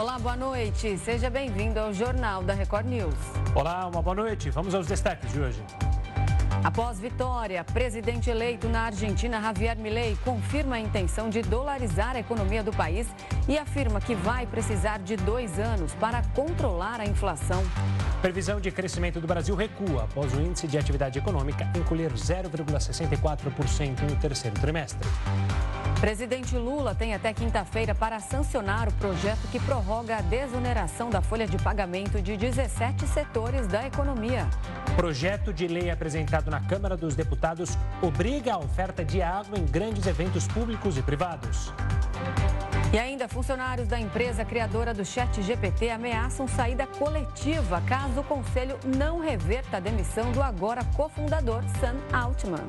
Olá, boa noite. Seja bem-vindo ao Jornal da Record News. Olá, uma boa noite. Vamos aos destaques de hoje. Após vitória, presidente eleito na Argentina, Javier Milei, confirma a intenção de dolarizar a economia do país e afirma que vai precisar de dois anos para controlar a inflação. Previsão de crescimento do Brasil recua após o índice de atividade econômica encolher 0,64% no terceiro trimestre. Presidente Lula tem até quinta-feira para sancionar o projeto que prorroga a desoneração da folha de pagamento de 17 setores da economia. Projeto de lei apresentado na Câmara dos Deputados obriga a oferta de água em grandes eventos públicos e privados. E ainda, funcionários da empresa criadora do Chat GPT ameaçam saída coletiva caso o conselho não reverta a demissão do agora cofundador Sam Altman.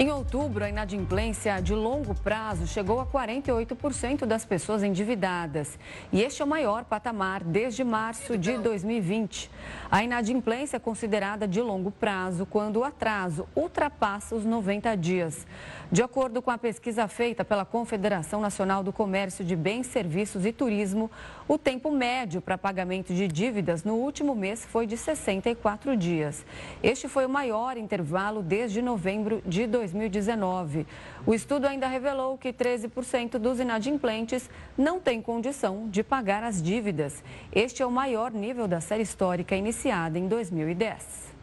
Em outubro, a inadimplência de longo prazo chegou a 48% das pessoas endividadas. E este é o maior patamar desde março de 2020. A inadimplência é considerada de longo prazo quando o atraso ultrapassa os 90 dias. De acordo com a pesquisa feita pela Confederação Nacional do Comércio de Bens, Serviços e Turismo, o tempo médio para pagamento de dívidas no último mês foi de 64 dias. Este foi o maior intervalo desde novembro de 2019. O estudo ainda revelou que 13% dos inadimplentes não têm condição de pagar as dívidas. Este é o maior nível da série histórica iniciada em 2010.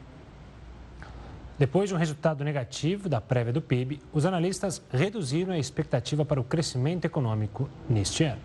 Depois de um resultado negativo da prévia do PIB, os analistas reduziram a expectativa para o crescimento econômico neste ano.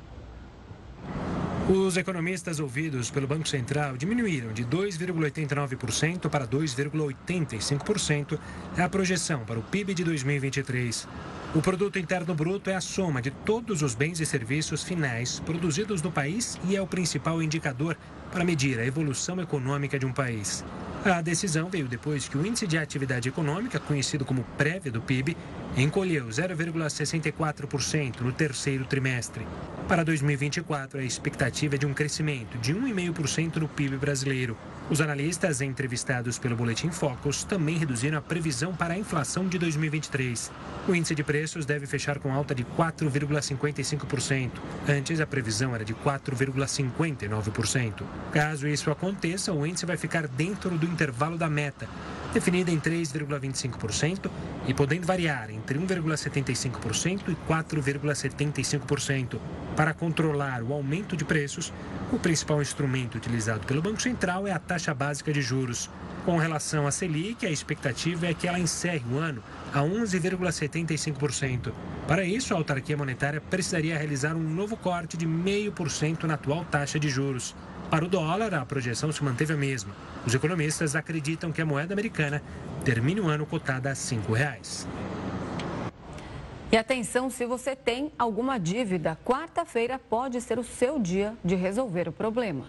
Os economistas ouvidos pelo Banco Central diminuíram de 2,89% para 2,85% a projeção para o PIB de 2023. O produto interno bruto é a soma de todos os bens e serviços finais produzidos no país e é o principal indicador para medir a evolução econômica de um país. A decisão veio depois que o índice de atividade econômica, conhecido como prévia do PIB, encolheu 0,64% no terceiro trimestre. Para 2024, a expectativa é de um crescimento de 1,5% no PIB brasileiro. Os analistas entrevistados pelo Boletim Focus também reduziram a previsão para a inflação de 2023. O índice de preços deve fechar com alta de 4,55%. Antes, a previsão era de 4,59%. Caso isso aconteça, o índice vai ficar dentro do intervalo da meta, definida em 3,25% e podendo variar entre 1,75% e 4,75%. Para controlar o aumento de preços, o principal instrumento utilizado pelo Banco Central é a taxa básica de juros. Com relação à Selic, a expectativa é que ela encerre o ano a 11,75%. Para isso, a autarquia monetária precisaria realizar um novo corte de 0,5% na atual taxa de juros. Para o dólar, a projeção se manteve a mesma. Os economistas acreditam que a moeda americana termine o ano cotada a R$ 5,00. E atenção, se você tem alguma dívida, quarta-feira pode ser o seu dia de resolver o problema.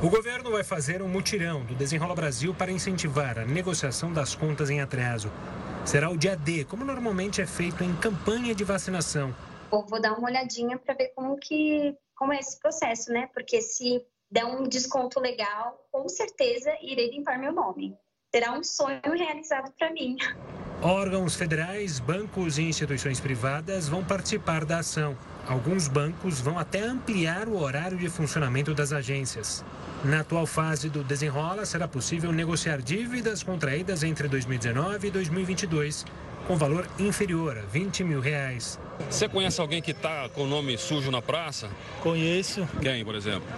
O governo vai fazer um mutirão do Desenrola Brasil para incentivar a negociação das contas em atraso. Será o dia D, como normalmente é feito em campanha de vacinação. Eu vou dar uma olhadinha para ver como que como é esse processo, né? Porque se der um desconto legal, com certeza irei limpar meu nome. Será um sonho realizado para mim. Órgãos federais, bancos e instituições privadas vão participar da ação. Alguns bancos vão até ampliar o horário de funcionamento das agências. Na atual fase do desenrola, será possível negociar dívidas contraídas entre 2019 e 2022 com valor inferior a 20 mil reais. Você conhece alguém que está com o nome sujo na praça? Conheço. Quem, por exemplo?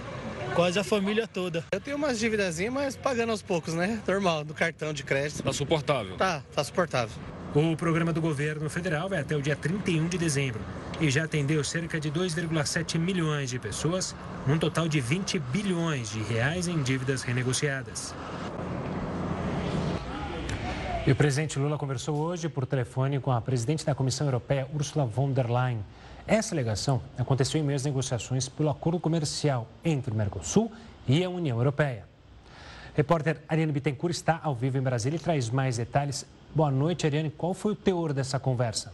Quase a família toda. Eu tenho umas dívidazinhas, mas pagando aos poucos, né? Normal, do cartão de crédito. Tá suportável? Tá, tá suportável. O programa do governo federal vai até o dia 31 de dezembro e já atendeu cerca de 2,7 milhões de pessoas, num total de 20 bilhões de reais em dívidas renegociadas. E o presidente Lula conversou hoje por telefone com a presidente da Comissão Europeia, Ursula von der Leyen. Essa alegação aconteceu em meio às negociações pelo acordo comercial entre o Mercosul e a União Europeia. Repórter Ariane Bittencourt está ao vivo em Brasília e traz mais detalhes. Boa noite, Ariane. Qual foi o teor dessa conversa?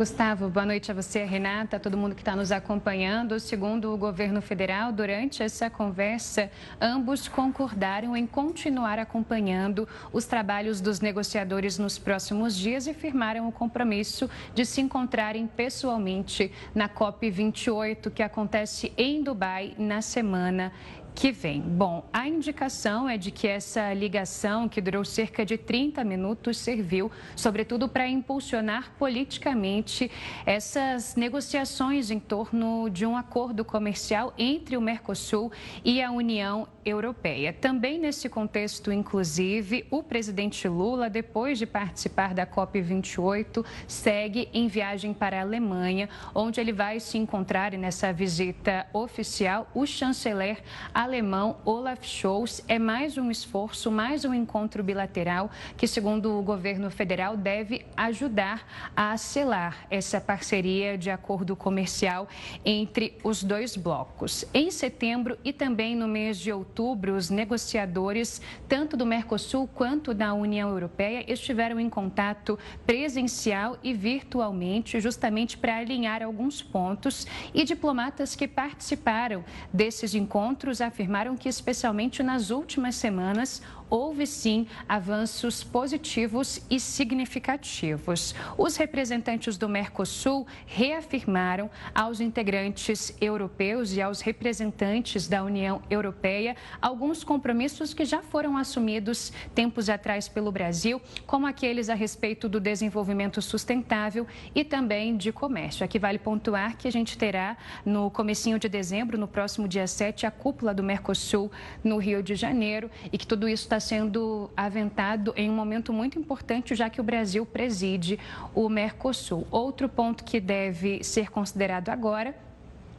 Gustavo, boa noite a você, Renata, a todo mundo que está nos acompanhando. Segundo o governo federal, durante essa conversa, ambos concordaram em continuar acompanhando os trabalhos dos negociadores nos próximos dias e firmaram o compromisso de se encontrarem pessoalmente na COP28, que acontece em Dubai na semana que vem. Bom, a indicação é de que essa ligação, que durou cerca de 30 minutos, serviu, sobretudo, para impulsionar politicamente essas negociações em torno de um acordo comercial entre o Mercosul e a União Europeia. Também nesse contexto, inclusive, o presidente Lula, depois de participar da COP28, segue em viagem para a Alemanha, onde ele vai se encontrar nessa visita oficial o chanceler alemão Olaf Scholz. É mais um esforço, mais um encontro bilateral que, segundo o governo federal, deve ajudar a selar essa parceria de acordo comercial entre os dois blocos. Em setembro e também no mês de outubro, os negociadores, tanto do Mercosul quanto da União Europeia, estiveram em contato presencial e virtualmente, justamente para alinhar alguns pontos. E diplomatas que participaram desses encontros afirmaram que, especialmente nas últimas semanas, houve sim avanços positivos e significativos. Os representantes do Mercosul reafirmaram aos integrantes europeus e aos representantes da União Europeia alguns compromissos que já foram assumidos tempos atrás pelo Brasil, como aqueles a respeito do desenvolvimento sustentável e também de comércio. Aqui vale pontuar que a gente terá no comecinho de dezembro, no próximo dia 7, a cúpula do Mercosul no Rio de Janeiro e que tudo isso está sendo aventado em um momento muito importante, já que o Brasil preside o Mercosul. Outro ponto que deve ser considerado agora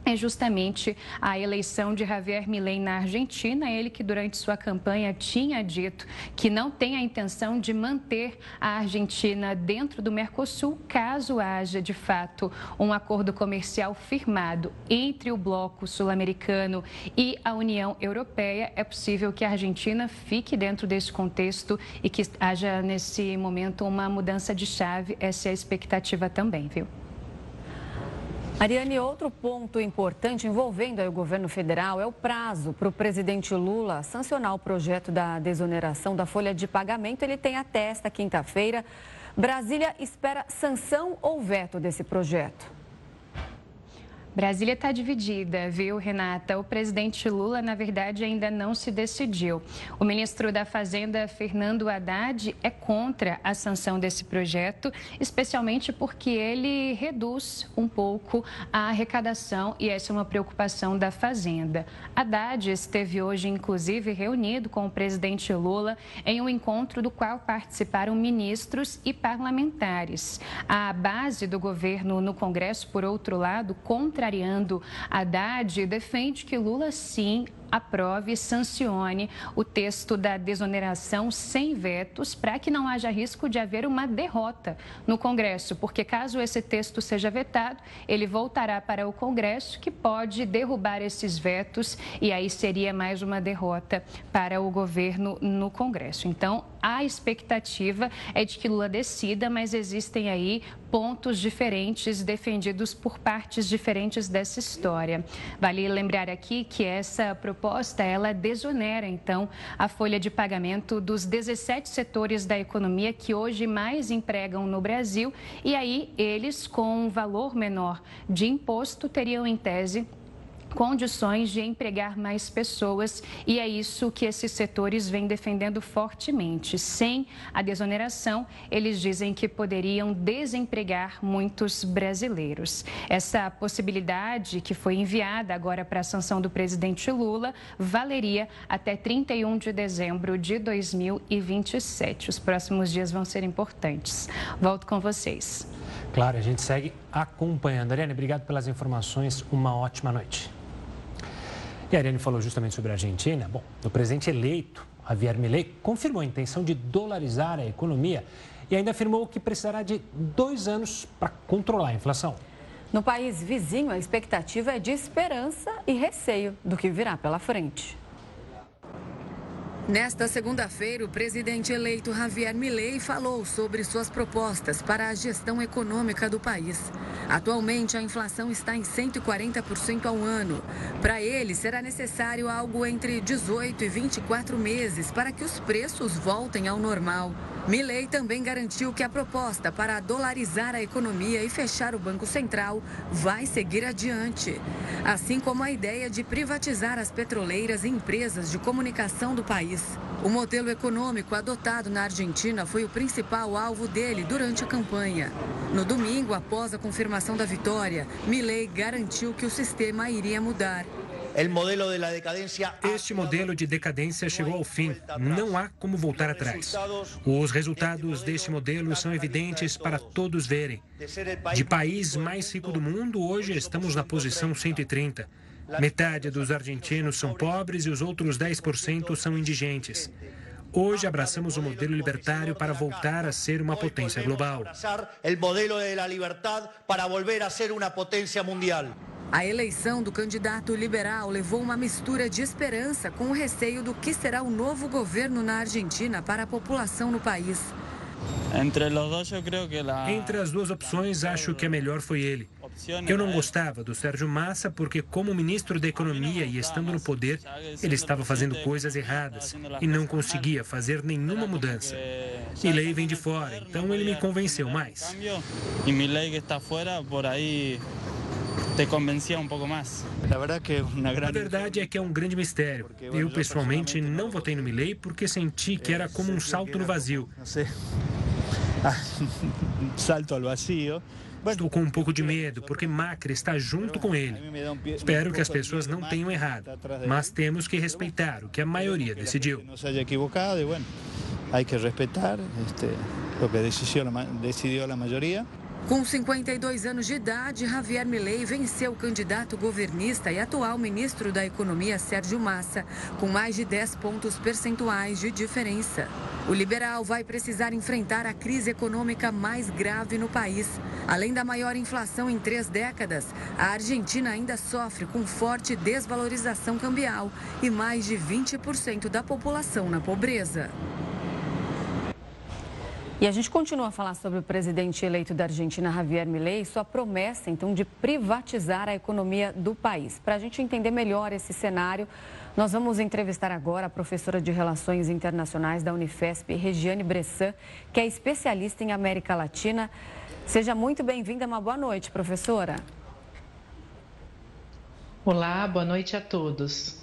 é justamente a eleição de Javier Milei na Argentina. Ele que durante sua campanha tinha dito que não tem a intenção de manter a Argentina dentro do Mercosul, caso haja de fato um acordo comercial firmado entre o bloco sul-americano e a União Europeia. É possível que a Argentina fique dentro desse contexto e que haja nesse momento uma mudança de chave. Essa é a expectativa também, viu? Ariane, outro ponto importante envolvendo o governo federal é o prazo para o presidente Lula sancionar o projeto da desoneração da folha de pagamento. Ele tem até esta quinta-feira. Brasília espera sanção ou veto desse projeto? Brasília está dividida, viu, Renata? O presidente Lula, na verdade, ainda não se decidiu. O ministro da Fazenda, Fernando Haddad, é contra a sanção desse projeto, especialmente porque ele reduz um pouco a arrecadação e essa é uma preocupação da Fazenda. Haddad esteve hoje, inclusive, reunido com o presidente Lula em um encontro do qual participaram ministros e parlamentares. A base do governo no Congresso, por outro lado, contra contrariando Haddad, defende que Lula sim aprove e sancione o texto da desoneração sem vetos para que não haja risco de haver uma derrota no Congresso, porque caso esse texto seja vetado, ele voltará para o Congresso, que pode derrubar esses vetos e aí seria mais uma derrota para o governo no Congresso. Então, a expectativa é de que Lula decida, mas existem aí pontos diferentes defendidos por partes diferentes dessa história. Vale lembrar aqui que essa proposta ela desonera então a folha de pagamento dos 17 setores da economia que hoje mais empregam no Brasil. E aí eles com um valor menor de imposto teriam em tese condições de empregar mais pessoas e é isso que esses setores vêm defendendo fortemente. Sem a desoneração, eles dizem que poderiam desempregar muitos brasileiros. Essa possibilidade que foi enviada agora para a sanção do presidente Lula valeria até 31 de dezembro de 2027. Os próximos dias vão ser importantes. Volto com vocês. Claro, a gente segue acompanhando. Ariane, obrigado pelas informações. Uma ótima noite. E a Ariane falou justamente sobre a Argentina. Bom, o presidente eleito, Javier Milei, confirmou a intenção de dolarizar a economia e ainda afirmou que precisará de dois anos para controlar a inflação. No país vizinho, a expectativa é de esperança e receio do que virá pela frente. Nesta segunda-feira, o presidente eleito Javier Milei falou sobre suas propostas para a gestão econômica do país. Atualmente, a inflação está em 140% ao ano. Para ele, será necessário algo entre 18 e 24 meses para que os preços voltem ao normal. Milley também garantiu que a proposta para dolarizar a economia e fechar o Banco Central vai seguir adiante, assim como a ideia de privatizar as petroleiras e empresas de comunicação do país. O modelo econômico adotado na Argentina foi o principal alvo dele durante a campanha. No domingo, após a confirmação da vitória, Milley garantiu que o sistema iria mudar. Este modelo de decadência chegou ao fim. Não há como voltar atrás. Os resultados deste modelo são evidentes para todos verem. De país mais rico do mundo, hoje estamos na posição 130. Metade dos argentinos são pobres e os outros 10% são indigentes. Hoje abraçamos o modelo libertário para voltar a ser uma potência global. O modelo da liberdade para voltar a ser uma potência mundial. A eleição do candidato liberal levou uma mistura de esperança com o receio do que será o novo governo na Argentina para a população no país. Entre as duas opções, acho que a melhor foi ele. Eu não gostava do Sérgio Massa porque, como ministro da Economia e estando no poder, ele estava fazendo coisas erradas e não conseguia fazer nenhuma mudança. Milley vem de fora, então ele me convenceu mais. E Milley que está fora, por aí te convencia um pouco mais? A verdade é que é um grande mistério. Eu, pessoalmente, não votei no Milley porque senti que era como um salto no vazio. Salto ao vazio. Estou com um pouco de medo, porque Macri está junto com ele. Espero que as pessoas não tenham errado, mas temos que respeitar o que a maioria decidiu. Não seja equivocado e, bueno, há que respeitar o que decidiu a maioria. Com 52 anos de idade, Javier Milei venceu o candidato governista e atual ministro da Economia Sérgio Massa, com mais de 10 pontos percentuais de diferença. O liberal vai precisar enfrentar a crise econômica mais grave no país. Além da maior inflação em três décadas, a Argentina ainda sofre com forte desvalorização cambial e mais de 20% da população na pobreza. E a gente continua a falar sobre o presidente eleito da Argentina, Javier Milei, e sua promessa, então, de privatizar a economia do país. Para a gente entender melhor esse cenário, nós vamos entrevistar agora a professora de Relações Internacionais da Unifesp, Regiane Bressan, que é especialista em América Latina. Seja muito bem-vinda, uma boa noite, professora. Olá, boa noite a todos.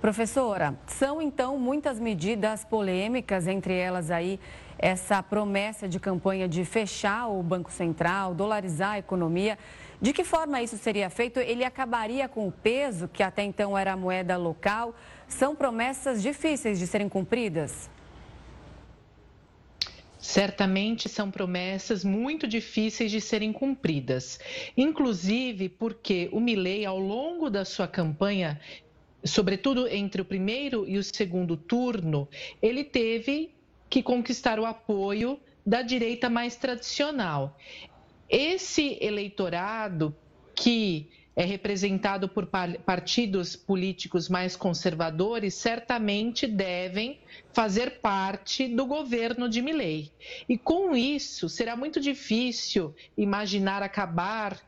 Professora, são então muitas medidas polêmicas, entre elas aí essa promessa de campanha de fechar o Banco Central, dolarizar a economia. De que forma isso seria feito? Ele acabaria com o peso, que até então era a moeda local? São promessas difíceis de serem cumpridas? Certamente são promessas muito difíceis de serem cumpridas, inclusive porque o Milley, ao longo da sua campanha, sobretudo entre o primeiro e o segundo turno, ele teve que conquistar o apoio da direita mais tradicional. Esse eleitorado que é representado por partidos políticos mais conservadores, certamente devem fazer parte do governo de Milley. E com isso, será muito difícil imaginar acabar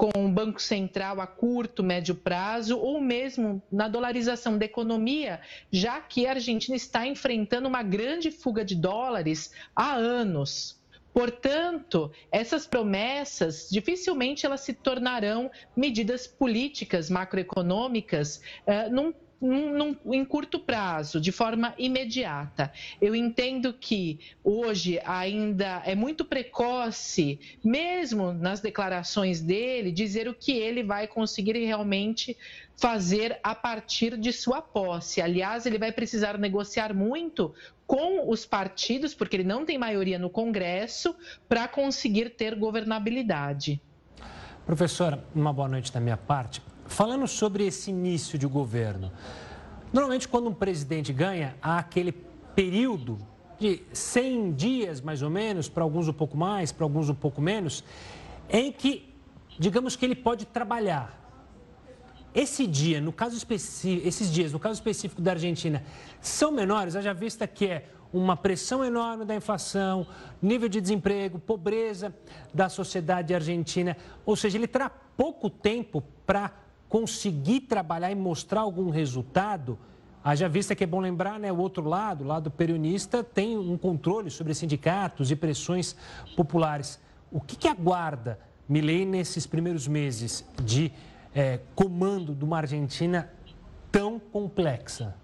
com o Banco Central a curto, médio prazo, ou mesmo na dolarização da economia, já que a Argentina está enfrentando uma grande fuga de dólares há anos. Portanto, essas promessas dificilmente elas se tornarão medidas políticas macroeconômicas uh, num num, em curto prazo, de forma imediata. Eu entendo que hoje ainda é muito precoce, mesmo nas declarações dele, dizer o que ele vai conseguir realmente fazer a partir de sua posse. Aliás, ele vai precisar negociar muito com os partidos, porque ele não tem maioria no Congresso, para conseguir ter governabilidade. Professora, uma boa noite da minha parte. Falando sobre esse início de governo, normalmente quando um presidente ganha, há aquele período de 100 dias, mais ou menos, para alguns um pouco mais, para alguns um pouco menos, em que, digamos que ele pode trabalhar. esse dia, no caso específico, esses dias, no caso específico da Argentina, são menores, haja vista que é uma pressão enorme da inflação, nível de desemprego, pobreza da sociedade argentina. Ou seja, ele terá pouco tempo para conseguir trabalhar e mostrar algum resultado. Haja vista que é bom lembrar, né, o outro lado, o lado peronista, tem um controle sobre sindicatos e pressões populares. O que, que aguarda Milei nesses primeiros meses de é, comando de uma Argentina tão complexa?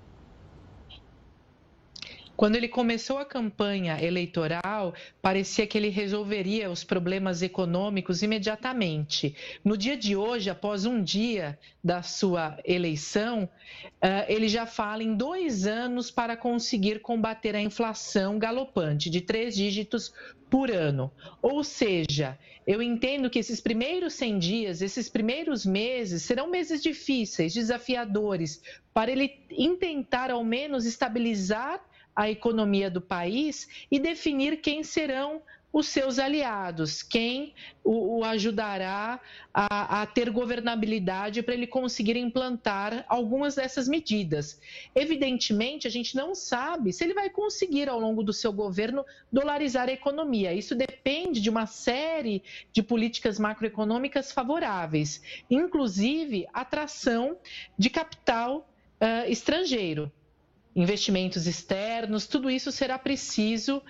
Quando ele começou a campanha eleitoral, parecia que ele resolveria os problemas econômicos imediatamente. No dia de hoje, após um dia da sua eleição, eh, ele já fala em dois anos para conseguir combater a inflação galopante de três dígitos por ano. Ou seja, eu entendo que esses primeiros 100 dias, esses primeiros meses, serão meses difíceis, desafiadores, para ele tentar ao menos estabilizar a economia do país e definir quem serão os seus aliados, quem o, ajudará a, a, ter governabilidade para ele conseguir implantar algumas dessas medidas. Evidentemente, a gente não sabe se ele vai conseguir, ao longo do seu governo, dolarizar a economia. Isso depende de uma série de políticas macroeconômicas favoráveis, inclusive atração de capital uh, estrangeiro investimentos externos, tudo isso será preciso uh,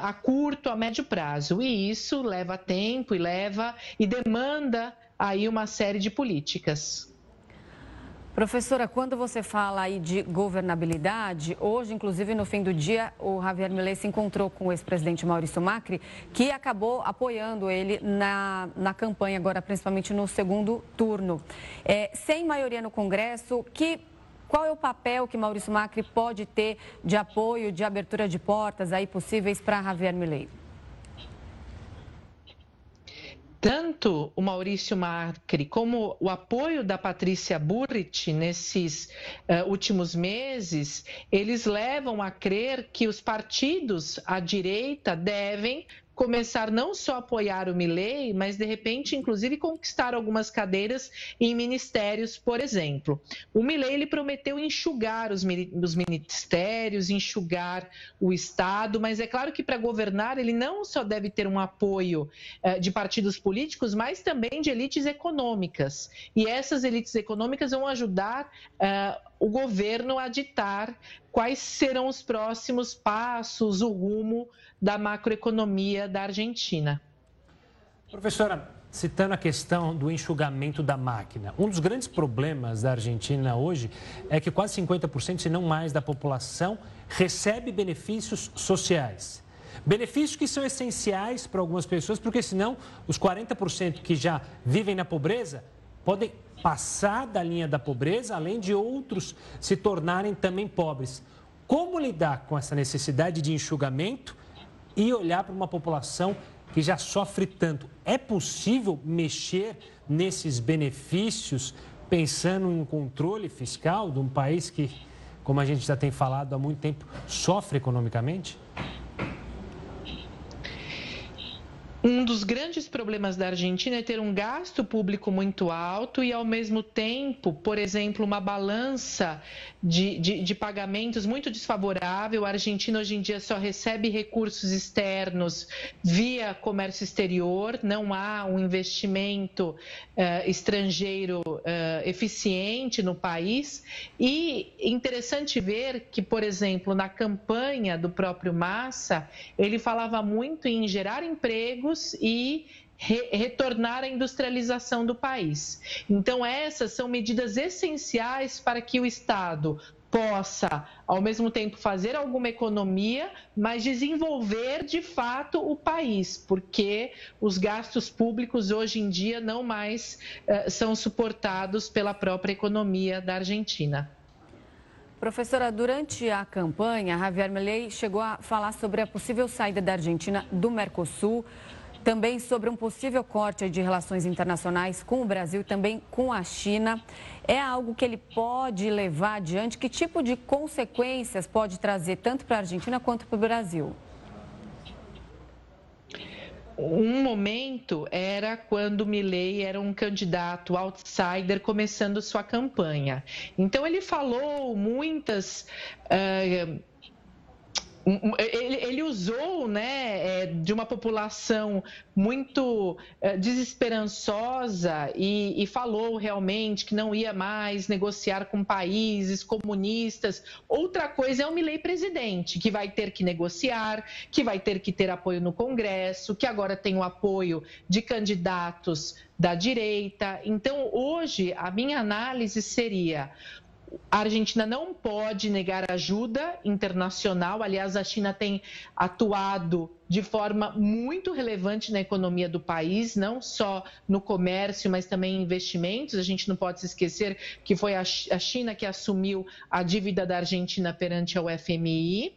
a curto, a médio prazo. E isso leva tempo e leva e demanda aí uma série de políticas. Professora, quando você fala aí de governabilidade, hoje, inclusive no fim do dia, o Javier Milei se encontrou com o ex-presidente Maurício Macri, que acabou apoiando ele na, na campanha, agora principalmente no segundo turno. É, sem maioria no Congresso, que qual é o papel que Maurício Macri pode ter de apoio, de abertura de portas aí possíveis para Javier Milei? tanto o Maurício Macri como o apoio da Patrícia Burrit nesses uh, últimos meses, eles levam a crer que os partidos à direita devem começar não só a apoiar o Milley, mas de repente, inclusive, conquistar algumas cadeiras em ministérios, por exemplo. O Milley ele prometeu enxugar os, os ministérios, enxugar o Estado, mas é claro que para governar ele não só deve ter um apoio eh, de partidos políticos, mas também de elites econômicas. E essas elites econômicas vão ajudar eh, o governo a ditar quais serão os próximos passos, o rumo da macroeconomia da Argentina. Professora, citando a questão do enxugamento da máquina, um dos grandes problemas da Argentina hoje é que quase 50%, se não mais, da população recebe benefícios sociais. Benefícios que são essenciais para algumas pessoas, porque senão os 40% que já vivem na pobreza podem passar da linha da pobreza, além de outros se tornarem também pobres. Como lidar com essa necessidade de enxugamento e olhar para uma população que já sofre tanto. É possível mexer nesses benefícios pensando em um controle fiscal de um país que, como a gente já tem falado há muito tempo, sofre economicamente? Um dos grandes problemas da Argentina é ter um gasto público muito alto e, ao mesmo tempo, por exemplo, uma balança de, de, de, pagamentos muito desfavorável. A Argentina hoje em dia só recebe recursos externos via comércio exterior, não há um investimento uh, estrangeiro uh, eficiente no país. E interessante ver que, por exemplo, na campanha do próprio Massa, ele falava muito em gerar emprego empregos e re retornar à industrialização do país. Então, essas são medidas essenciais para que o Estado possa, ao mesmo tempo, fazer alguma economia, mas desenvolver de fato o país, porque os gastos públicos hoje em dia não mais uh, são suportados pela própria economia da Argentina. Professora, durante a campanha, Javier Milei chegou a falar sobre a possível saída da Argentina do Mercosul também sobre um possível corte de relações internacionais com o Brasil e também com a China. É algo que ele pode levar adiante? Que tipo de consequências pode trazer tanto para a Argentina quanto para o Brasil? um momento era quando Milley era um candidato outsider começando sua campanha. Então ele falou muitas uh, ele, ele usou né, é, de uma população muito é, desesperançosa e, e, falou realmente que não ia mais negociar com países comunistas. Outra coisa é o Milei presidente, que vai ter que negociar, que vai ter que ter apoio no Congresso, que agora tem o apoio de candidatos da direita. Então, hoje, a minha análise seria a Argentina não pode negar ajuda internacional. Aliás, a China tem atuado de forma muito relevante na economia do país, não só no comércio, mas também em investimentos. A gente não pode se esquecer que foi a China que assumiu a dívida da Argentina perante ao FMI.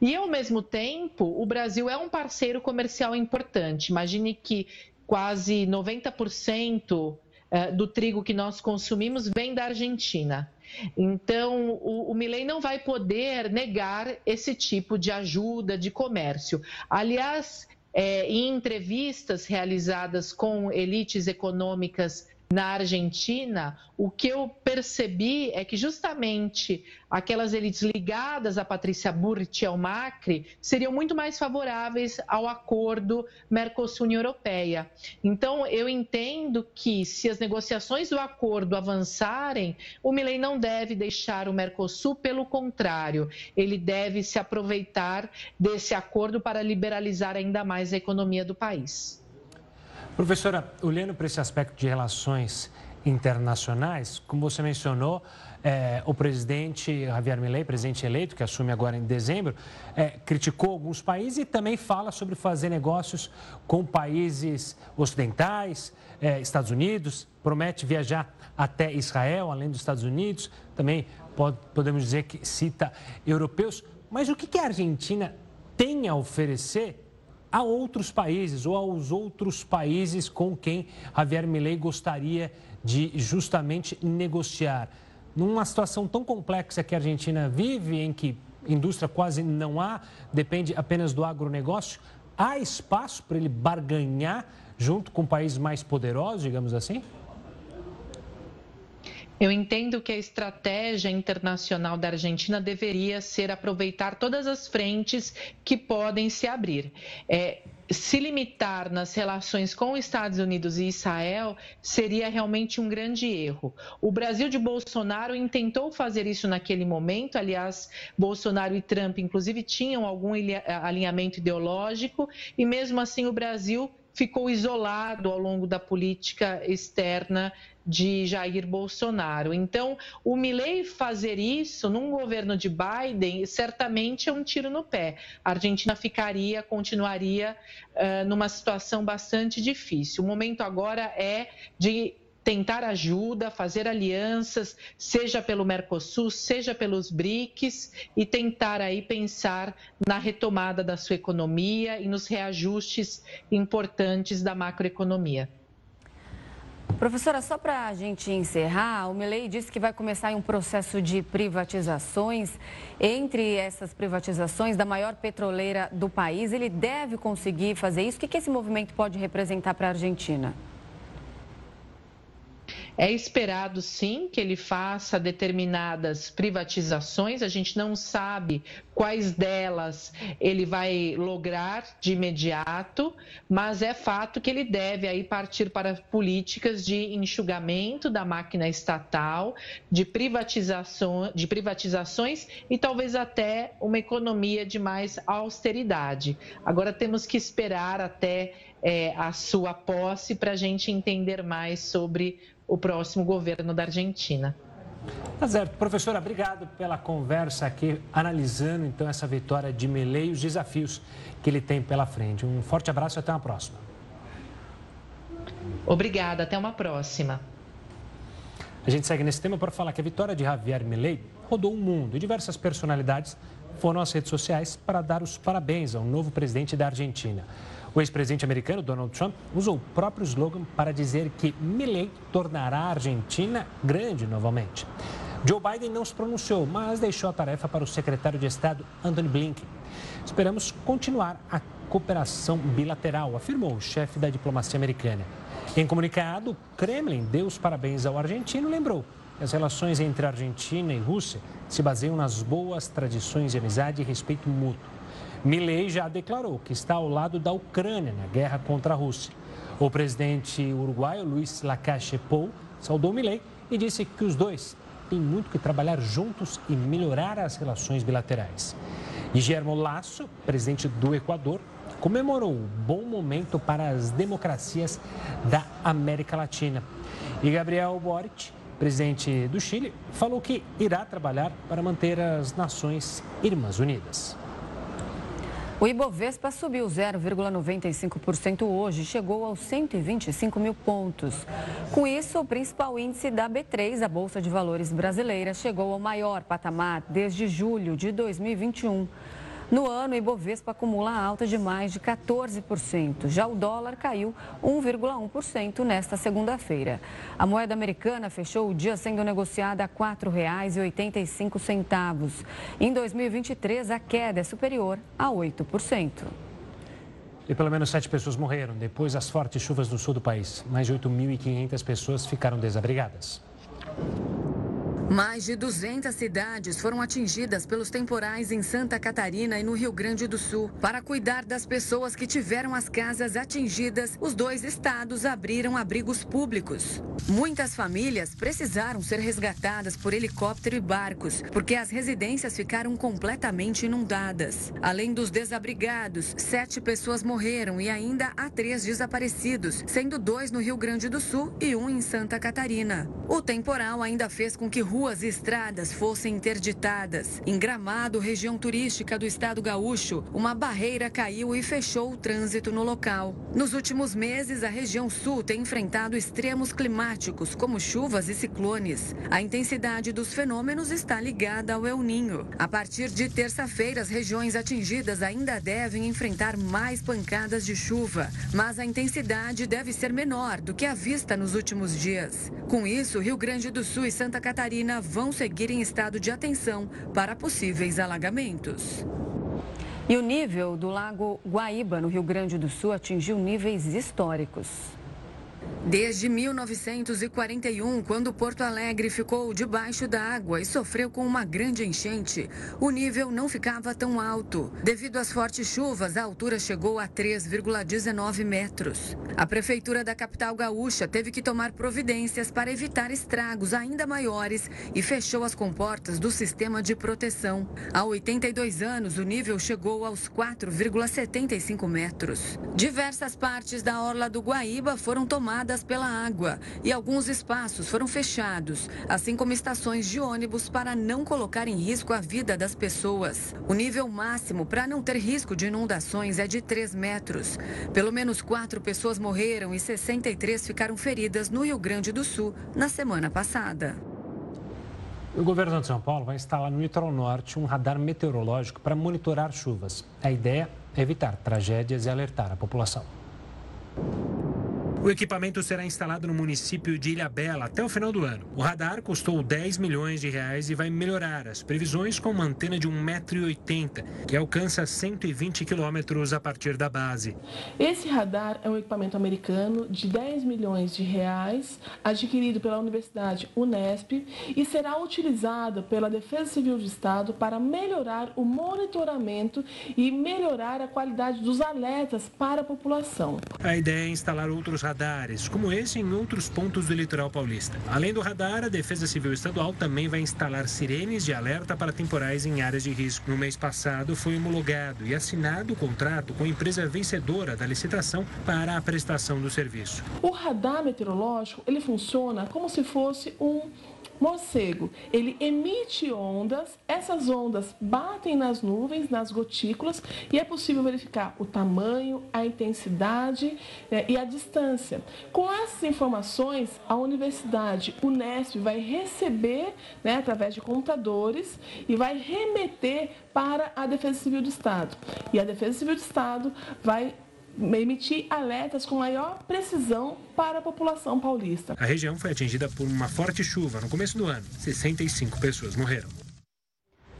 E, ao mesmo tempo, o Brasil é um parceiro comercial importante. Imagine que quase 90% eh, do trigo que nós consumimos vem da Argentina. Então, o, o Milley não vai poder negar esse tipo de ajuda de comércio. Aliás, é, em entrevistas realizadas com elites econômicas na Argentina, o que eu percebi é que justamente aquelas elites ligadas a Patrícia Burrit e ao Macri seriam muito mais favoráveis ao acordo Mercosul-União Europeia. Então, eu entendo que se as negociações do acordo avançarem, o Milei não deve deixar o Mercosul, pelo contrário, ele deve se aproveitar desse acordo para liberalizar ainda mais a economia do país. Professora, olhando para esse aspecto de relações internacionais, como você mencionou, é, o presidente Javier Milei, presidente eleito, que assume agora em dezembro, é, criticou alguns países e também fala sobre fazer negócios com países ocidentais, é, Estados Unidos, promete viajar até Israel, além dos Estados Unidos, também pode, podemos dizer que cita europeus. Mas o que, que a Argentina tem a oferecer a outros países ou aos outros países com quem Javier Milei gostaria de justamente negociar. Numa situação tão complexa que a Argentina vive, em que indústria quase não há, depende apenas do agronegócio, há espaço para ele barganhar junto com países mais poderosos, digamos assim? Eu entendo que a estratégia internacional da Argentina deveria ser aproveitar todas as frentes que podem se abrir. É, se limitar nas relações com os Estados Unidos e Israel seria realmente um grande erro. O Brasil de Bolsonaro intentou fazer isso naquele momento, aliás, Bolsonaro e Trump, inclusive, tinham algum alinhamento ideológico, e mesmo assim o Brasil ficou isolado ao longo da política externa de Jair Bolsonaro. Então, o Milley fazer isso num governo de Biden certamente é um tiro no pé. A Argentina ficaria, continuaria uh, numa situação bastante difícil. O momento agora é de tentar ajuda, fazer alianças, seja pelo Mercosul, seja pelos BRICS, e tentar aí pensar na retomada da sua economia e nos reajustes importantes da macroeconomia. Professora, só para a gente encerrar, o Milei disse que vai começar um processo de privatizações. Entre essas privatizações da maior petroleira do país, ele deve conseguir fazer isso? O que, que esse movimento pode representar para a Argentina? É esperado, sim, que ele faça determinadas privatizações. A gente não sabe quais delas ele vai lograr de imediato, mas é fato que ele deve aí partir para políticas de enxugamento da máquina estatal, de, de privatizações e talvez até uma economia de mais austeridade. Agora temos que esperar até é, a sua posse para a gente entender mais sobre o próximo governo da Argentina. Tá certo. Professora, obrigado pela conversa aqui, analisando então essa vitória de Milei e os desafios que ele tem pela frente. Um forte abraço e até uma próxima. Obrigada, até uma próxima. A gente segue nesse tema para falar que a vitória de Javier Milei rodou o mundo e diversas personalidades foram às redes sociais para dar os parabéns ao novo presidente da Argentina. O ex-presidente americano Donald Trump usou o próprio slogan para dizer que Milley tornará a Argentina grande novamente. Joe Biden não se pronunciou, mas deixou a tarefa para o secretário de Estado Anthony Blinken. Esperamos continuar a cooperação bilateral, afirmou o chefe da diplomacia americana. Em comunicado, o Kremlin deu os parabéns ao argentino e lembrou que as relações entre Argentina e Rússia se baseiam nas boas tradições de amizade e respeito mútuo. Milley já declarou que está ao lado da Ucrânia na guerra contra a Rússia. O presidente uruguaio Luiz Lacache Pou saudou Milley e disse que os dois têm muito que trabalhar juntos e melhorar as relações bilaterais. Guillermo Lasso, presidente do Equador, comemorou o bom momento para as democracias da América Latina. E Gabriel Boric, presidente do Chile, falou que irá trabalhar para manter as nações irmãs unidas. O Ibovespa subiu 0,95% hoje, chegou aos 125 mil pontos. Com isso, o principal índice da B3, a Bolsa de Valores brasileira, chegou ao maior patamar desde julho de 2021. No ano, o Ibovespa acumula alta de mais de 14%. Já o dólar caiu 1,1% nesta segunda-feira. A moeda americana fechou o dia sendo negociada a R$ 4,85. Em 2023, a queda é superior a 8%. E pelo menos sete pessoas morreram depois das fortes chuvas no sul do país. Mais de 8.500 pessoas ficaram desabrigadas. Mais de 200 cidades foram atingidas pelos temporais em Santa Catarina e no Rio Grande do Sul. Para cuidar das pessoas que tiveram as casas atingidas, os dois estados abriram abrigos públicos. Muitas famílias precisaram ser resgatadas por helicóptero e barcos, porque as residências ficaram completamente inundadas. Além dos desabrigados, sete pessoas morreram e ainda há três desaparecidos, sendo dois no Rio Grande do Sul e um em Santa Catarina. O temporal ainda fez com que ruas e estradas fossem interditadas. Em Gramado, região turística do estado gaúcho, uma barreira caiu e fechou o trânsito no local. Nos últimos meses, a região sul tem enfrentado extremos climáticos, como chuvas e ciclones. A intensidade dos fenômenos está ligada ao El Ninho. A partir de terça-feira, as regiões atingidas ainda devem enfrentar mais pancadas de chuva, mas a intensidade deve ser menor do que a vista nos últimos dias. Com isso, Rio Grande do Sul e Santa Catarina Vão seguir em estado de atenção para possíveis alagamentos. E o nível do Lago Guaíba, no Rio Grande do Sul, atingiu níveis históricos. Desde 1941, quando Porto Alegre ficou debaixo da água e sofreu com uma grande enchente, o nível não ficava tão alto. Devido às fortes chuvas, a altura chegou a 3,19 metros. A prefeitura da capital gaúcha teve que tomar providências para evitar estragos ainda maiores e fechou as comportas do sistema de proteção. Há 82 anos, o nível chegou aos 4,75 metros. Diversas partes da orla do Guaíba foram tomadas pela água e alguns espaços foram fechados, assim como estações de ônibus para não colocar em risco a vida das pessoas. O nível máximo para não ter risco de inundações é de 3 metros. Pelo menos quatro pessoas morreram e 63 ficaram feridas no Rio Grande do Sul na semana passada. O governo de São Paulo vai instalar no litoral norte um radar meteorológico para monitorar chuvas. A ideia é evitar tragédias e alertar a população. O equipamento será instalado no município de Ilhabela até o final do ano. O radar custou 10 milhões de reais e vai melhorar as previsões com uma antena de 1,80m, que alcança 120 quilômetros a partir da base. Esse radar é um equipamento americano de 10 milhões de reais, adquirido pela Universidade Unesp e será utilizado pela Defesa Civil do Estado para melhorar o monitoramento e melhorar a qualidade dos alertas para a população. A ideia é instalar outros radares radares, como esse em outros pontos do litoral paulista. Além do radar, a Defesa Civil Estadual também vai instalar sirenes de alerta para temporais em áreas de risco. No mês passado, foi homologado e assinado o contrato com a empresa vencedora da licitação para a prestação do serviço. O radar meteorológico, ele funciona como se fosse um morcego, ele emite ondas, essas ondas batem nas nuvens, nas gotículas, e é possível verificar o tamanho, a intensidade né, e a distância. Com essas informações, a Universidade Unesp vai receber, né, através de computadores, e vai remeter para a Defesa Civil do Estado. E a Defesa Civil do Estado vai emitir alertas com maior precisão para a população paulista. A região foi atingida por uma forte chuva no começo do ano. 65 pessoas morreram.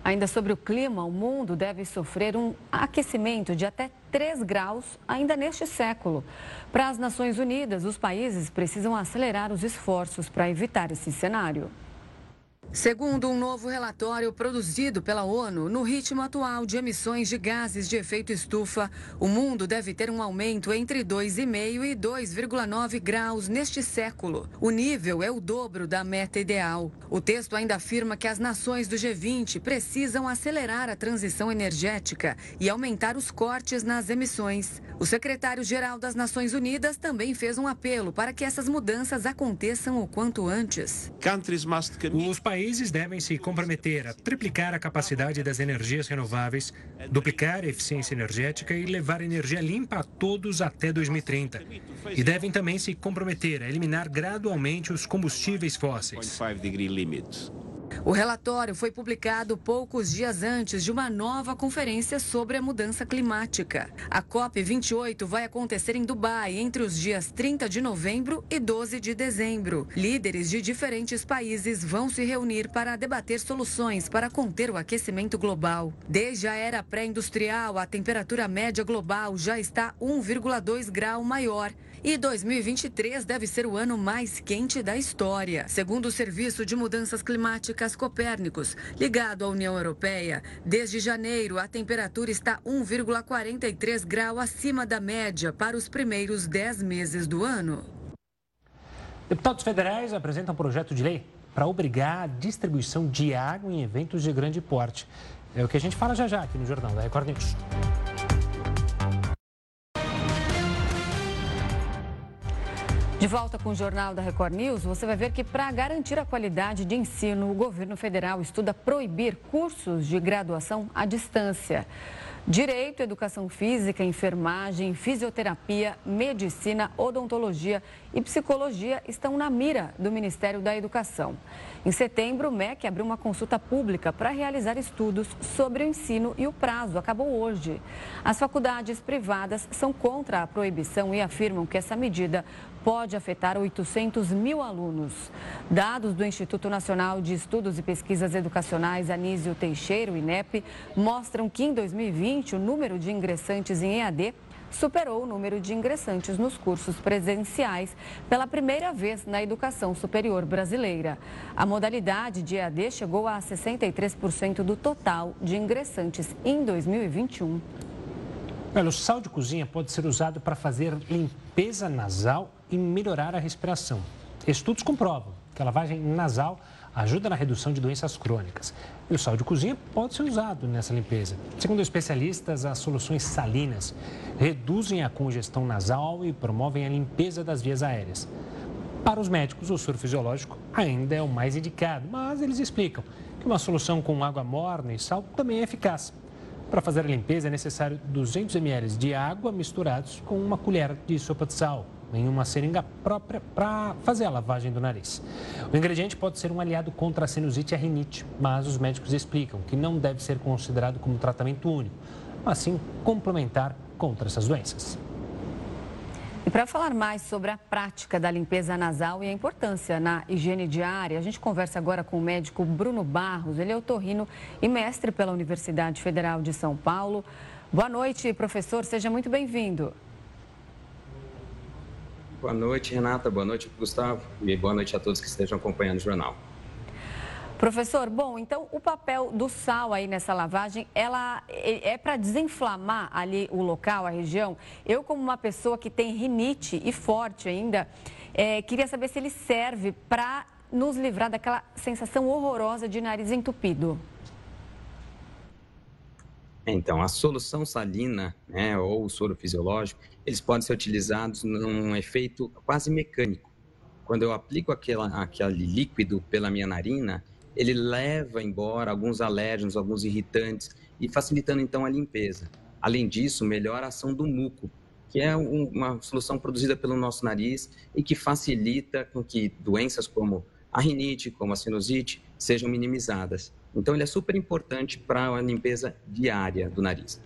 Ainda sobre o clima, o mundo deve sofrer um aquecimento de até 3 graus ainda neste século. Para as Nações Unidas, os países precisam acelerar os esforços para evitar esse cenário. Segundo um novo relatório produzido pela ONU, no ritmo atual de emissões de gases de efeito estufa, o mundo deve ter um aumento entre 2,5 e 2,9 graus neste século. O nível é o dobro da meta ideal. O texto ainda afirma que as nações do G20 precisam acelerar a transição energética e aumentar os cortes nas emissões. O secretário-geral das Nações Unidas também fez um apelo para que essas mudanças aconteçam o quanto antes. Os países devem se comprometer a triplicar a capacidade das energias renováveis, duplicar a eficiência energética e levar energia limpa a todos até 2030. E devem também se comprometer a eliminar gradualmente os combustíveis fósseis. O relatório foi publicado poucos dias antes de uma nova conferência sobre a mudança climática. A COP28 vai acontecer em Dubai entre os dias 30 de novembro e 12 de dezembro. Líderes de diferentes países vão se reunir para debater soluções para conter o aquecimento global. Desde a era pré-industrial, a temperatura média global já está 1,2 grau maior e 2023 deve ser o ano mais quente da história. Segundo o Serviço de Mudanças Climáticas Copérnicos, ligado à União Europeia, desde janeiro a temperatura está 1,43 grau acima da média para os primeiros 10 meses do ano. Deputados federais apresentam um projeto de lei para obrigar a distribuição de água em eventos de grande porte. É o que a gente fala já já aqui no Jornal da Record News. De volta com o Jornal da Record News, você vai ver que para garantir a qualidade de ensino, o governo federal estuda proibir cursos de graduação à distância. Direito, educação física, enfermagem, fisioterapia, medicina, odontologia e psicologia estão na mira do Ministério da Educação. Em setembro, o MEC abriu uma consulta pública para realizar estudos sobre o ensino e o prazo acabou hoje. As faculdades privadas são contra a proibição e afirmam que essa medida pode afetar 800 mil alunos. Dados do Instituto Nacional de Estudos e Pesquisas Educacionais Anísio Teixeira, o INEP, mostram que em 2020 o número de ingressantes em EAD superou o número de ingressantes nos cursos presenciais pela primeira vez na educação superior brasileira. A modalidade de EAD chegou a 63% do total de ingressantes em 2021. Olha, o sal de cozinha pode ser usado para fazer limpeza nasal e melhorar a respiração. Estudos comprovam que a lavagem nasal ajuda na redução de doenças crônicas. E o sal de cozinha pode ser usado nessa limpeza. Segundo especialistas, as soluções salinas reduzem a congestão nasal e promovem a limpeza das vias aéreas. Para os médicos, o soro fisiológico ainda é o mais indicado, mas eles explicam que uma solução com água morna e sal também é eficaz. Para fazer a limpeza é necessário 200 ml de água misturados com uma colher de sopa de sal em uma seringa própria para fazer a lavagem do nariz. O ingrediente pode ser um aliado contra a sinusite e a rinite, mas os médicos explicam que não deve ser considerado como tratamento único, mas sim complementar contra essas doenças. E para falar mais sobre a prática da limpeza nasal e a importância na higiene diária, a gente conversa agora com o médico Bruno Barros. Ele é otorrino e mestre pela Universidade Federal de São Paulo. Boa noite, professor. Seja muito bem-vindo. Boa noite, Renata. Boa noite, Gustavo. E boa noite a todos que estejam acompanhando o jornal. Professor, bom, então o papel do sal aí nessa lavagem, ela é, é para desinflamar ali o local, a região. Eu, como uma pessoa que tem rinite e forte ainda, é, queria saber se ele serve para nos livrar daquela sensação horrorosa de nariz entupido. Então, a solução salina, né, ou o soro fisiológico, eles podem ser utilizados num efeito quase mecânico. Quando eu aplico aquela, aquele líquido pela minha narina, ele leva embora alguns alérgenos, alguns irritantes e facilitando então a limpeza. Além disso, melhora a ação do muco, que é uma solução produzida pelo nosso nariz e que facilita com que doenças como a rinite, como a sinusite, sejam minimizadas. Então, ele é super importante para a limpeza diária do nariz.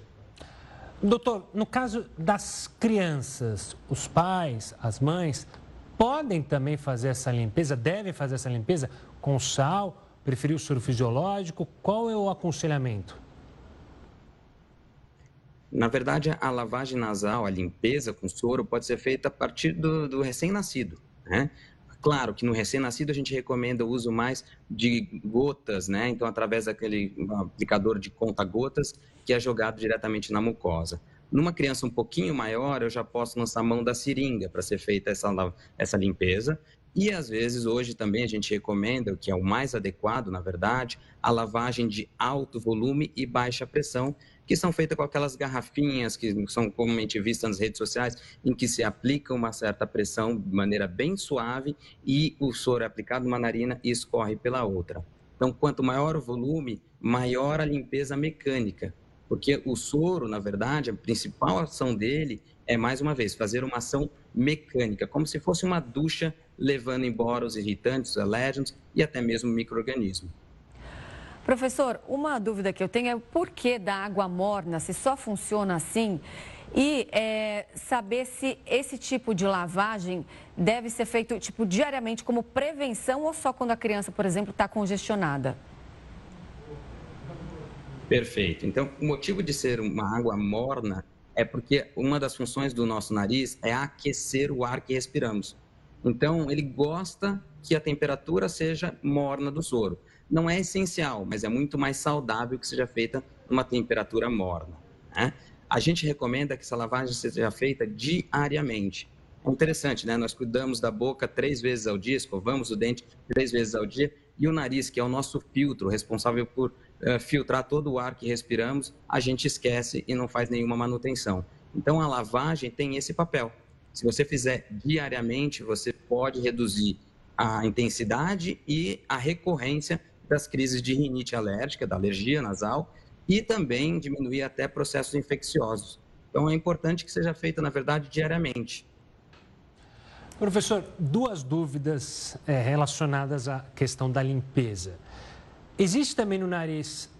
Doutor, no caso das crianças, os pais, as mães, podem também fazer essa limpeza, devem fazer essa limpeza com sal, preferir o soro fisiológico? Qual é o aconselhamento? Na verdade, a lavagem nasal, a limpeza com soro, pode ser feita a partir do, do recém-nascido. Né? Claro que no recém-nascido a gente recomenda o uso mais de gotas, né? Então, através daquele aplicador de conta-gotas que é jogado diretamente na mucosa. Numa criança um pouquinho maior, eu já posso lançar mão da seringa para ser feita essa, essa limpeza. E às vezes, hoje também a gente recomenda, o que é o mais adequado, na verdade, a lavagem de alto volume e baixa pressão, que são feitas com aquelas garrafinhas que são comumente vistas nas redes sociais, em que se aplica uma certa pressão de maneira bem suave e o soro é aplicado numa narina e escorre pela outra. Então, quanto maior o volume, maior a limpeza mecânica, porque o soro, na verdade, a principal ação dele é, mais uma vez, fazer uma ação mecânica, como se fosse uma ducha levando embora os irritantes, os alérgenos e até mesmo micro-organismos. Professor, uma dúvida que eu tenho é o porquê da água morna, se só funciona assim, e é, saber se esse tipo de lavagem deve ser feito tipo diariamente como prevenção ou só quando a criança, por exemplo, está congestionada. Perfeito. Então, o motivo de ser uma água morna é porque uma das funções do nosso nariz é aquecer o ar que respiramos. Então, ele gosta que a temperatura seja morna do soro não é essencial, mas é muito mais saudável que seja feita numa temperatura morna. Né? A gente recomenda que essa lavagem seja feita diariamente. É interessante, né? Nós cuidamos da boca três vezes ao dia, escovamos o dente três vezes ao dia, e o nariz, que é o nosso filtro, responsável por uh, filtrar todo o ar que respiramos, a gente esquece e não faz nenhuma manutenção. Então, a lavagem tem esse papel. Se você fizer diariamente, você pode reduzir a intensidade e a recorrência das crises de rinite alérgica, da alergia nasal, e também diminuir até processos infecciosos. Então, é importante que seja feita, na verdade, diariamente. Professor, duas dúvidas é, relacionadas à questão da limpeza. Existe também no nariz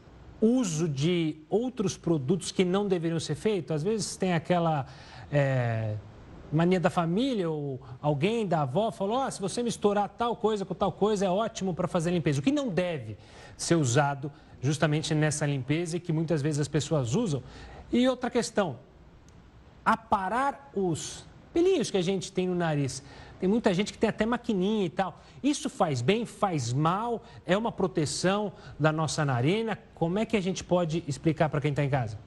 uso de outros produtos que não deveriam ser feitos? Às vezes tem aquela é, mania da família ou alguém da avó falou: oh, se você misturar tal coisa com tal coisa é ótimo para fazer limpeza. O que não deve ser usado justamente nessa limpeza e que muitas vezes as pessoas usam. E outra questão: aparar os pelinhos que a gente tem no nariz. Tem muita gente que tem até maquininha e tal. Isso faz bem, faz mal, é uma proteção da nossa narina. Como é que a gente pode explicar para quem está em casa?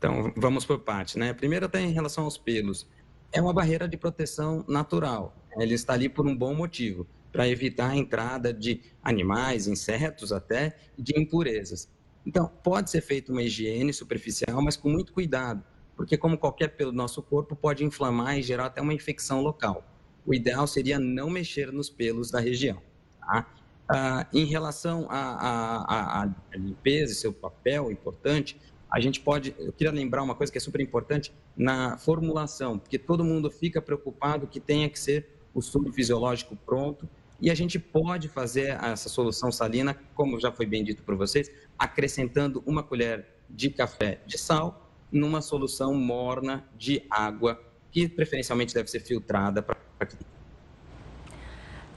Então, vamos por partes, né? Primeiro, até em relação aos pelos. É uma barreira de proteção natural. Ele está ali por um bom motivo, para evitar a entrada de animais, insetos até, de impurezas. Então, pode ser feita uma higiene superficial, mas com muito cuidado, porque como qualquer pelo do nosso corpo, pode inflamar e gerar até uma infecção local. O ideal seria não mexer nos pelos da região. Tá? Ah, em relação à limpeza seu papel importante, a gente pode, eu queria lembrar uma coisa que é super importante na formulação, porque todo mundo fica preocupado que tenha que ser o soro fisiológico pronto, e a gente pode fazer essa solução salina, como já foi bem dito por vocês, acrescentando uma colher de café de sal numa solução morna de água, que preferencialmente deve ser filtrada para que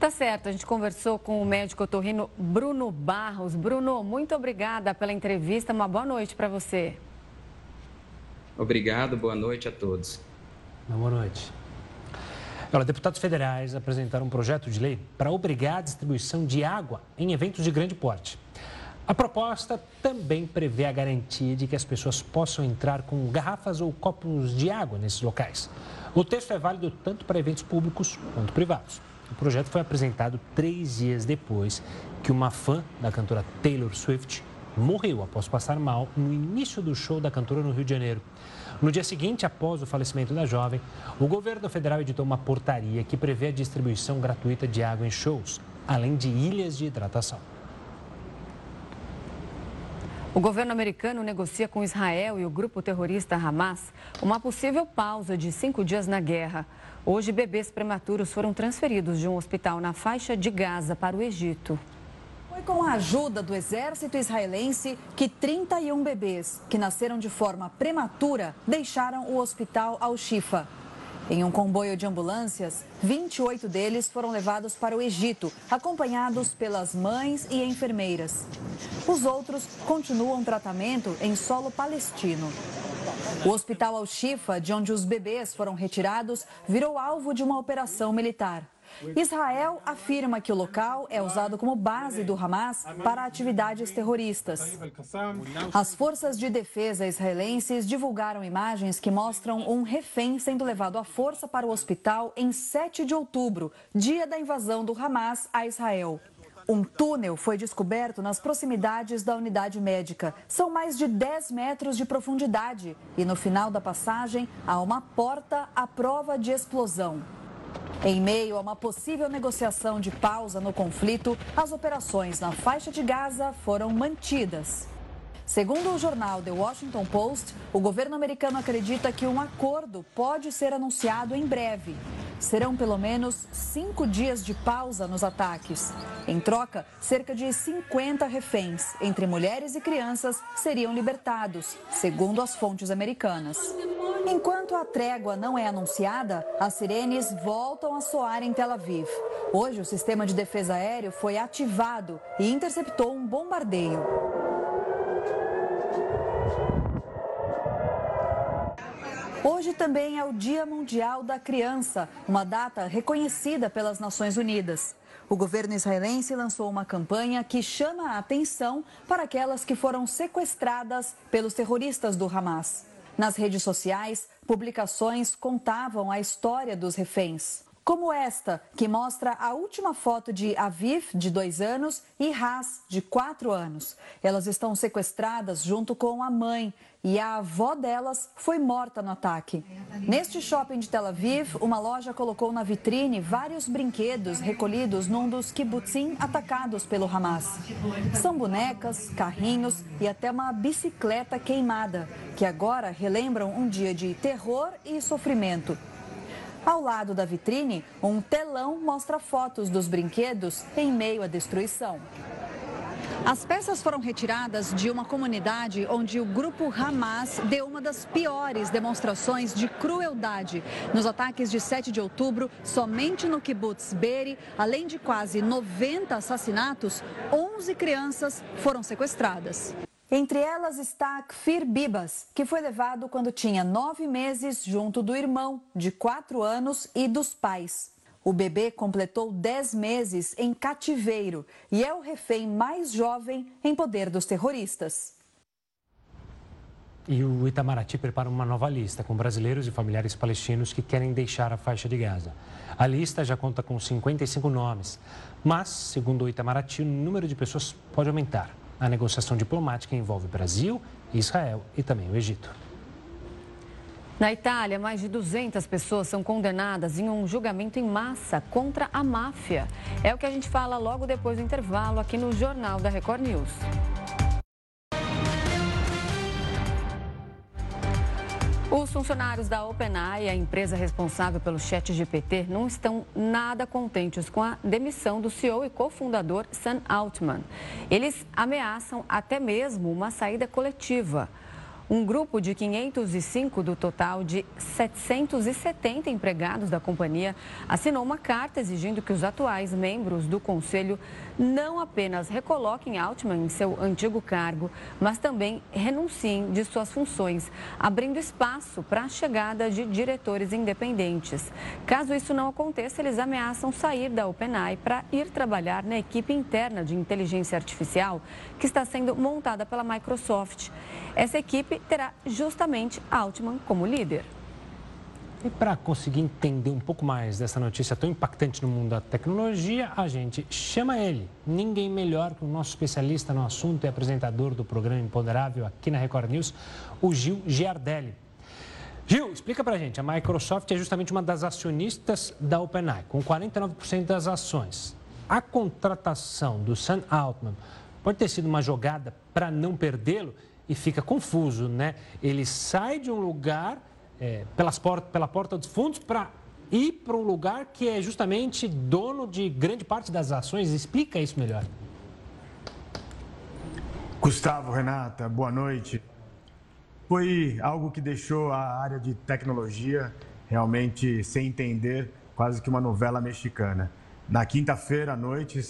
Tá certo, a gente conversou com o médico otorrino Bruno Barros. Bruno, muito obrigada pela entrevista. Uma boa noite para você. Obrigado, boa noite a todos. Boa noite. Olha, deputados federais apresentaram um projeto de lei para obrigar a distribuição de água em eventos de grande porte. A proposta também prevê a garantia de que as pessoas possam entrar com garrafas ou copos de água nesses locais. O texto é válido tanto para eventos públicos quanto privados. O projeto foi apresentado três dias depois que uma fã da cantora Taylor Swift morreu após passar mal no início do show da cantora no Rio de Janeiro. No dia seguinte, após o falecimento da jovem, o governo federal editou uma portaria que prevê a distribuição gratuita de água em shows, além de ilhas de hidratação. O governo americano negocia com Israel e o grupo terrorista Hamas uma possível pausa de cinco dias na guerra. Hoje, bebês prematuros foram transferidos de um hospital na faixa de Gaza para o Egito. Foi com a ajuda do exército israelense que 31 bebês que nasceram de forma prematura deixaram o hospital Al-Shifa. Em um comboio de ambulâncias, 28 deles foram levados para o Egito, acompanhados pelas mães e enfermeiras. Os outros continuam tratamento em solo palestino. O hospital Al-Shifa, de onde os bebês foram retirados, virou alvo de uma operação militar. Israel afirma que o local é usado como base do Hamas para atividades terroristas. As forças de defesa israelenses divulgaram imagens que mostram um refém sendo levado à força para o hospital em 7 de outubro, dia da invasão do Hamas a Israel. Um túnel foi descoberto nas proximidades da unidade médica. São mais de 10 metros de profundidade e no final da passagem há uma porta à prova de explosão. Em meio a uma possível negociação de pausa no conflito, as operações na faixa de Gaza foram mantidas. Segundo o jornal The Washington Post, o governo americano acredita que um acordo pode ser anunciado em breve. Serão pelo menos cinco dias de pausa nos ataques. Em troca, cerca de 50 reféns, entre mulheres e crianças, seriam libertados, segundo as fontes americanas. Enquanto a trégua não é anunciada, as sirenes voltam a soar em Tel Aviv. Hoje, o sistema de defesa aéreo foi ativado e interceptou um bombardeio. Hoje também é o Dia Mundial da Criança, uma data reconhecida pelas Nações Unidas. O governo israelense lançou uma campanha que chama a atenção para aquelas que foram sequestradas pelos terroristas do Hamas. Nas redes sociais, publicações contavam a história dos reféns. Como esta, que mostra a última foto de Aviv, de dois anos, e Ras, de quatro anos. Elas estão sequestradas junto com a mãe e a avó delas foi morta no ataque. Neste shopping de Tel Aviv, uma loja colocou na vitrine vários brinquedos recolhidos num dos kibbutzim atacados pelo Hamas. São bonecas, carrinhos e até uma bicicleta queimada, que agora relembram um dia de terror e sofrimento. Ao lado da vitrine, um telão mostra fotos dos brinquedos em meio à destruição. As peças foram retiradas de uma comunidade onde o grupo Hamas deu uma das piores demonstrações de crueldade. Nos ataques de 7 de outubro, somente no kibbutz Beri, além de quase 90 assassinatos, 11 crianças foram sequestradas. Entre elas está Kfir Bibas, que foi levado quando tinha nove meses junto do irmão, de quatro anos, e dos pais. O bebê completou 10 meses em cativeiro e é o refém mais jovem em poder dos terroristas. E o Itamaraty prepara uma nova lista com brasileiros e familiares palestinos que querem deixar a faixa de Gaza. A lista já conta com 55 nomes, mas, segundo o Itamaraty, o número de pessoas pode aumentar. A negociação diplomática envolve Brasil, Israel e também o Egito. Na Itália, mais de 200 pessoas são condenadas em um julgamento em massa contra a máfia. É o que a gente fala logo depois do intervalo aqui no Jornal da Record News. Os funcionários da OpenAI, a empresa responsável pelo chat GPT, não estão nada contentes com a demissão do CEO e cofundador Sam Altman. Eles ameaçam até mesmo uma saída coletiva. Um grupo de 505 do total de 770 empregados da companhia assinou uma carta exigindo que os atuais membros do conselho não apenas recoloquem Altman em seu antigo cargo, mas também renunciem de suas funções, abrindo espaço para a chegada de diretores independentes. Caso isso não aconteça, eles ameaçam sair da OpenAI para ir trabalhar na equipe interna de inteligência artificial que está sendo montada pela Microsoft. Essa equipe terá justamente Altman como líder. E para conseguir entender um pouco mais dessa notícia tão impactante no mundo da tecnologia, a gente chama ele. Ninguém melhor que o nosso especialista no assunto e apresentador do programa Imponderável aqui na Record News, o Gil Giardelli. Gil, explica para a gente. A Microsoft é justamente uma das acionistas da OpenAI, com 49% das ações. A contratação do Sam Altman pode ter sido uma jogada para não perdê-lo e fica confuso, né? Ele sai de um lugar é, pelas port pela porta dos fundos para ir para um lugar que é justamente dono de grande parte das ações. Explica isso melhor. Gustavo, Renata, boa noite. Foi algo que deixou a área de tecnologia realmente sem entender, quase que uma novela mexicana. Na quinta-feira à noite,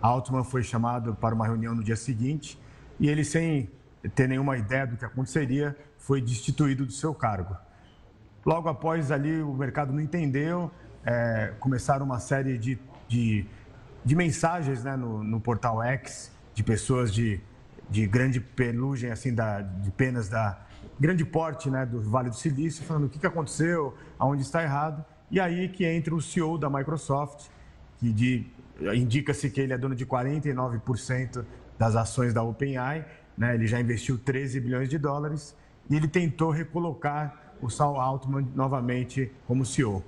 Altman foi chamado para uma reunião no dia seguinte e ele, sem ter nenhuma ideia do que aconteceria, foi destituído do seu cargo. Logo após ali, o mercado não entendeu, é, começaram uma série de, de, de mensagens né, no, no, portal X de pessoas de, de grande penugem, assim, da, de penas da grande porte né, do Vale do Silício, falando o que, que aconteceu, aonde está errado. E aí que entra o CEO da Microsoft, que indica-se que ele é dono de 49% das ações da OpenAI, né, ele já investiu 13 bilhões de dólares, e ele tentou recolocar o Sal Altman novamente como CEO.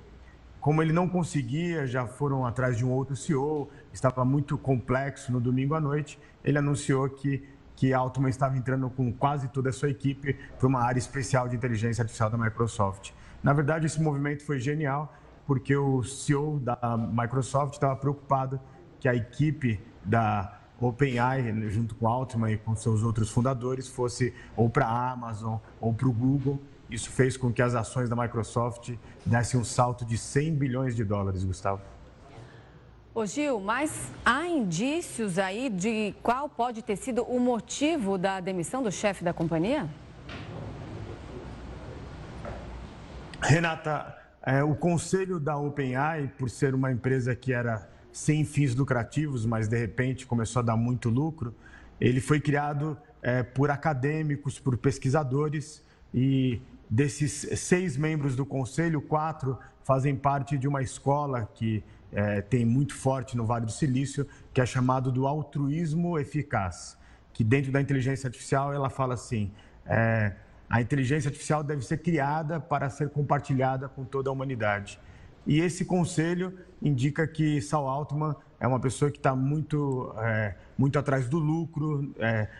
Como ele não conseguia, já foram atrás de um outro CEO, estava muito complexo no domingo à noite, ele anunciou que, que Altman estava entrando com quase toda a sua equipe para uma área especial de inteligência artificial da Microsoft. Na verdade, esse movimento foi genial, porque o CEO da Microsoft estava preocupado que a equipe da OpenAI, junto com Altman e com seus outros fundadores, fosse ou para a Amazon ou para o Google isso fez com que as ações da Microsoft dessem um salto de 100 bilhões de dólares, Gustavo. Ô Gil, mas há indícios aí de qual pode ter sido o motivo da demissão do chefe da companhia? Renata, é, o conselho da OpenAI, por ser uma empresa que era sem fins lucrativos, mas de repente começou a dar muito lucro, ele foi criado é, por acadêmicos, por pesquisadores e Desses seis membros do conselho, quatro fazem parte de uma escola que é, tem muito forte no Vale do Silício, que é chamado do altruísmo eficaz, que dentro da inteligência artificial ela fala assim, é, a inteligência artificial deve ser criada para ser compartilhada com toda a humanidade. E esse conselho indica que Sal Altman é uma pessoa que está muito, é, muito atrás do lucro,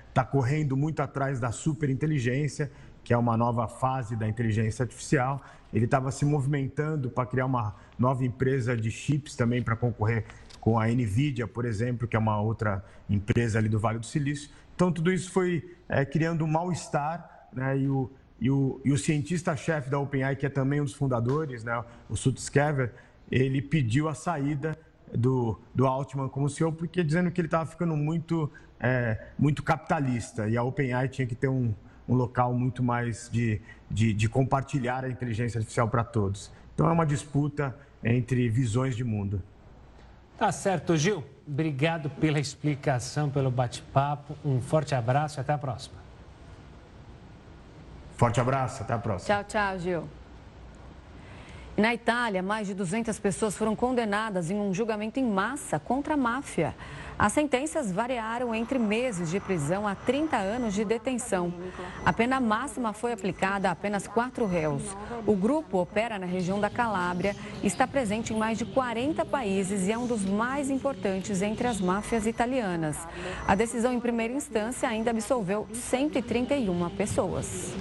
está é, correndo muito atrás da superinteligência que é uma nova fase da inteligência artificial. Ele estava se movimentando para criar uma nova empresa de chips também para concorrer com a Nvidia, por exemplo, que é uma outra empresa ali do Vale do Silício. Então, tudo isso foi é, criando um mal-estar, né? E o, e o, e o cientista-chefe da OpenAI, que é também um dos fundadores, né? o Sutskever, ele pediu a saída do, do Altman como CEO, porque dizendo que ele estava ficando muito, é, muito capitalista e a OpenAI tinha que ter um, um local muito mais de, de, de compartilhar a inteligência artificial para todos. Então é uma disputa entre visões de mundo. Tá certo, Gil. Obrigado pela explicação, pelo bate-papo. Um forte abraço e até a próxima. Forte abraço, até a próxima. Tchau, tchau, Gil. Na Itália, mais de 200 pessoas foram condenadas em um julgamento em massa contra a máfia. As sentenças variaram entre meses de prisão a 30 anos de detenção. A pena máxima foi aplicada a apenas quatro réus. O grupo opera na região da Calábria, está presente em mais de 40 países e é um dos mais importantes entre as máfias italianas. A decisão em primeira instância ainda absolveu 131 pessoas.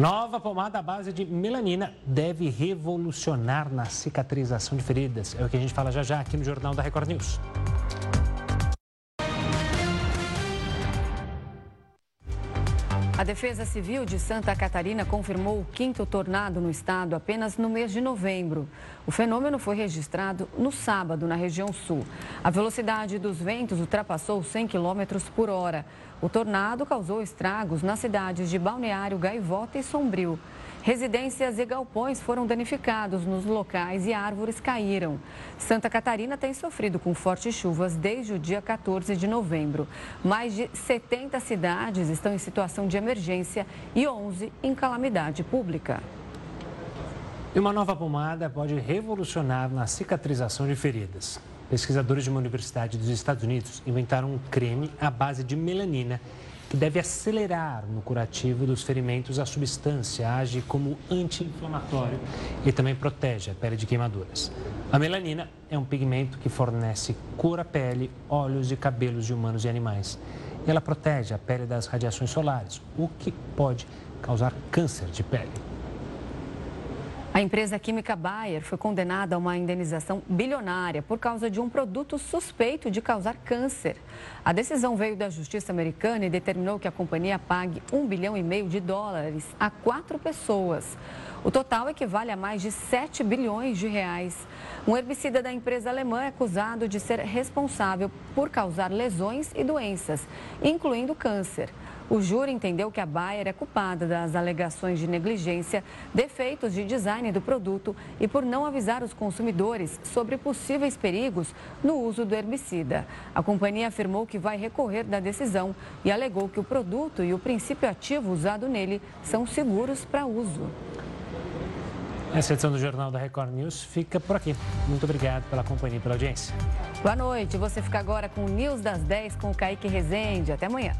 Nova pomada à base de melanina deve revolucionar na cicatrização de feridas. É o que a gente fala já já aqui no Jornal da Record News. A Defesa Civil de Santa Catarina confirmou o quinto tornado no estado apenas no mês de novembro. O fenômeno foi registrado no sábado, na região sul. A velocidade dos ventos ultrapassou 100 km por hora. O tornado causou estragos nas cidades de Balneário, Gaivota e Sombrio. Residências e galpões foram danificados nos locais e árvores caíram. Santa Catarina tem sofrido com fortes chuvas desde o dia 14 de novembro. Mais de 70 cidades estão em situação de emergência e 11 em calamidade pública. E uma nova pomada pode revolucionar na cicatrização de feridas. Pesquisadores de uma universidade dos Estados Unidos inventaram um creme à base de melanina que deve acelerar no curativo dos ferimentos. A substância age como anti-inflamatório e também protege a pele de queimaduras. A melanina é um pigmento que fornece cor à pele, olhos e cabelos de humanos e animais. Ela protege a pele das radiações solares, o que pode causar câncer de pele. A empresa química Bayer foi condenada a uma indenização bilionária por causa de um produto suspeito de causar câncer. A decisão veio da justiça americana e determinou que a companhia pague um bilhão e meio de dólares a quatro pessoas. O total equivale a mais de 7 bilhões de reais. Um herbicida da empresa alemã é acusado de ser responsável por causar lesões e doenças, incluindo câncer. O júri entendeu que a Bayer é culpada das alegações de negligência, defeitos de design do produto e por não avisar os consumidores sobre possíveis perigos no uso do herbicida. A companhia afirmou que vai recorrer da decisão e alegou que o produto e o princípio ativo usado nele são seguros para uso. Essa edição do Jornal da Record News fica por aqui. Muito obrigado pela companhia e pela audiência. Boa noite. Você fica agora com o News das 10 com o Kaique Rezende. Até amanhã.